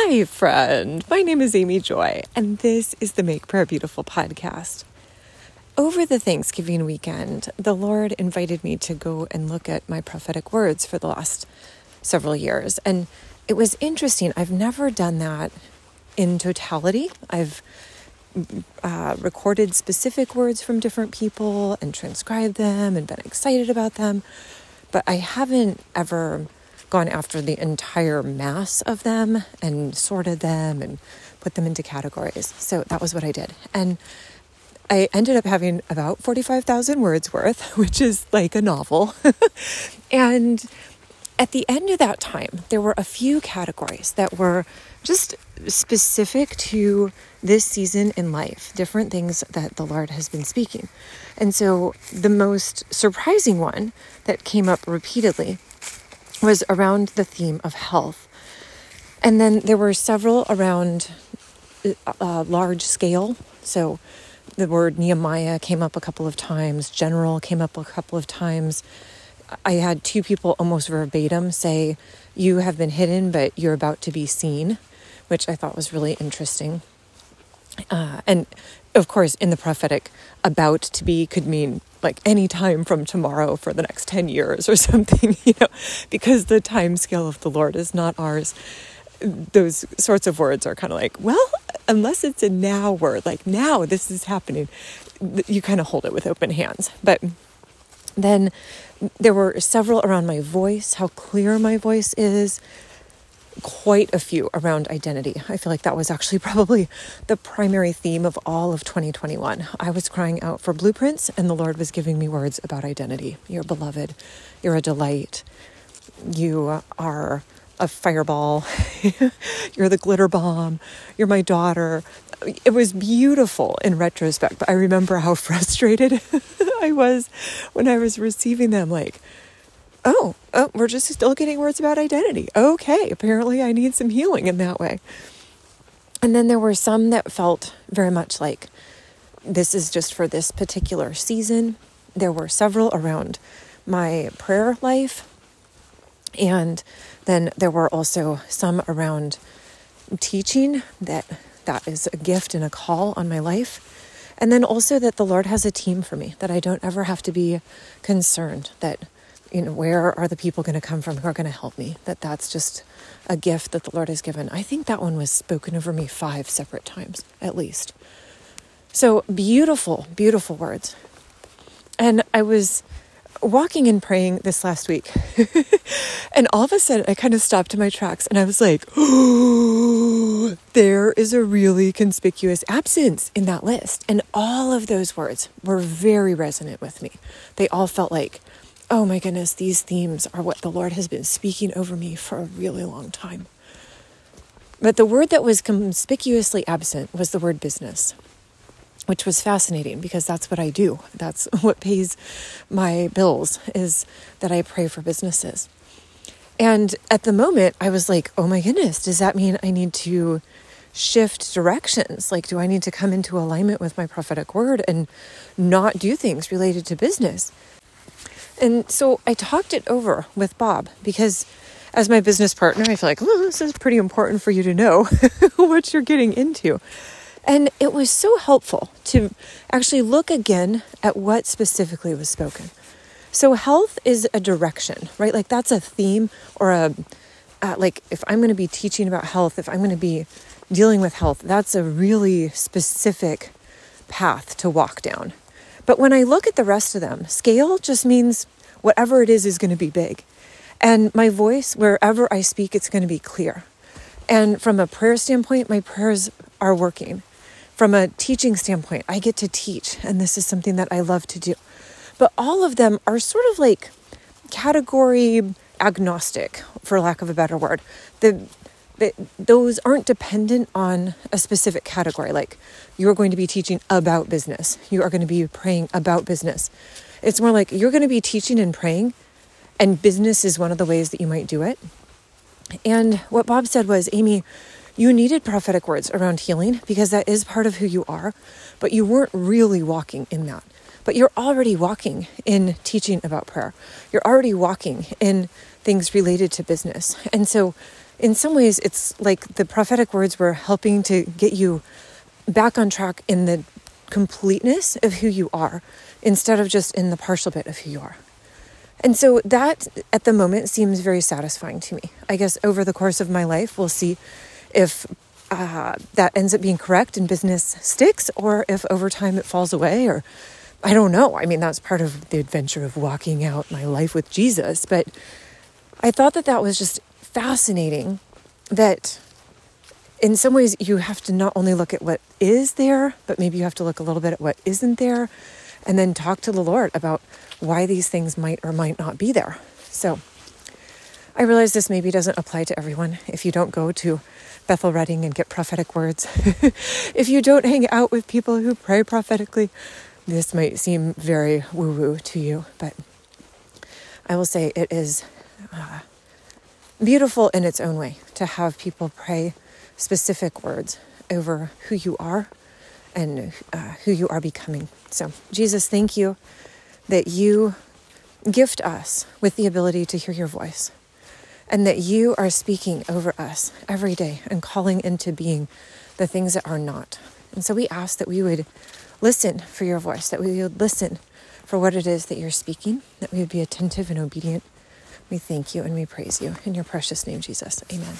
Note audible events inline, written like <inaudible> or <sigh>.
Hi, friend. My name is Amy Joy, and this is the Make Prayer Beautiful podcast. Over the Thanksgiving weekend, the Lord invited me to go and look at my prophetic words for the last several years. And it was interesting. I've never done that in totality. I've uh, recorded specific words from different people and transcribed them and been excited about them, but I haven't ever gone after the entire mass of them and sorted them and put them into categories. So that was what I did. And I ended up having about 45,000 words worth, <laughs> which is like a novel. <laughs> and at the end of that time, there were a few categories that were just specific to this season in life, different things that the Lord has been speaking. And so the most surprising one that came up repeatedly was around the theme of health. And then there were several around uh, large scale. So the word Nehemiah came up a couple of times, general came up a couple of times. I had two people almost verbatim say, You have been hidden, but you're about to be seen, which I thought was really interesting. Uh, and of course, in the prophetic, about to be could mean like any time from tomorrow for the next 10 years or <laughs> something, you know, because the time scale of the Lord is not ours. Those sorts of words are kind of like, well, unless it's a now word, like now this is happening, you kind of hold it with open hands. But then there were several around my voice, how clear my voice is, quite a few around identity. I feel like that was actually <laughs> probably the primary theme of all of 2021. I was crying out for blueprints, and the Lord was giving me words about identity. You're beloved, you're a delight, you are a fireball, <laughs> you're the glitter bomb, you're my daughter. It was beautiful in retrospect, but I remember how <laughs> frustrated I was when I was receiving them. Like, oh, oh, we're just still getting words about identity. Okay, apparently I need some healing in that way. And then there were some that felt very much like this is just for this particular season. There were several around my prayer life. And then there were also some around teaching that that is a gift and a call on my life. And then also that the Lord has a team for me, that I don't ever have to be concerned that you know, where are the people going to come from who are going to help me? That that's just a gift that the Lord has given. I think that one was spoken over me five separate times, at least. So beautiful, beautiful words. And I was walking and praying this last week, <laughs> and all of a sudden I kind of stopped in my tracks and I was like, oh, <gasps> there is a really conspicuous absence in that list. And all of those words were very resonant with me. They all felt like, oh my goodness, these themes are what the Lord has been speaking over me for a really long time. But the word that was conspicuously absent was the word business, which was fascinating because that's what I do. That's <laughs> what pays my bills is that I pray for businesses. And at the moment, I was like, oh my goodness, does that mean I need to shift directions? Like, do I need to come into alignment with my prophetic word and not do things related to business? And so I talked it over with Bob because as my business partner, I feel like, well, this is pretty important for you to know <laughs> what you're getting into. And it was so helpful to actually look again at what specifically was spoken. So, health is a direction, right? Like, that's a theme or a, uh, like, if I'm going to be teaching about health, if I'm going to be dealing with health, that's a really specific path to walk down. But when I look at the rest of them, scale just means whatever it is is going to be big. And my voice, wherever I speak, it's going to be clear. And from a prayer standpoint, my prayers are working. From a teaching standpoint, I get to teach, and this is something that I love to do. But all of them are sort of like category agnostic, for lack of a better word. The those aren't dependent on a specific category. Like you are going to be teaching about business, you are going to be praying about business. It's more like you're going to be teaching and praying, and business is one of the ways that you might do it. And what Bob said was, Amy, you needed prophetic words around healing because that is part of who you are, but you weren't really walking in that. But you're already walking in teaching about prayer. You're already walking in things related to business. And so in some ways, it's like the prophetic words were helping to get you back on track in the completeness of who you are instead of just in the partial bit of who you are. And so that at the moment seems very satisfying to me. I guess over the course of my life, we'll see if uh, that ends up being correct and business sticks or if over time it falls away or I don't know. I mean, that's part of the adventure of walking out my life with Jesus. But I thought that that was just fascinating that in some ways you have to not only look at what is there, but maybe you have to look a little bit at what isn't there and then talk to the Lord about why these things might or might not be there. So I realize this maybe doesn't apply to everyone. If you don't go to Bethel Redding and get prophetic words, <laughs> if you don't hang out with people who pray prophetically, this might seem very woo woo to you, but I will say it is uh, beautiful in its own way to have people pray specific words over who you are and uh, who you are becoming. So, Jesus, thank you that you gift us with the ability to hear your voice and that you are speaking over us every day and calling into being the things that are not. And so we ask that we would listen for your voice, that we would listen for what it is that you're speaking, that we would be attentive and obedient. We thank you and we praise you. In your precious name, Jesus. Amen.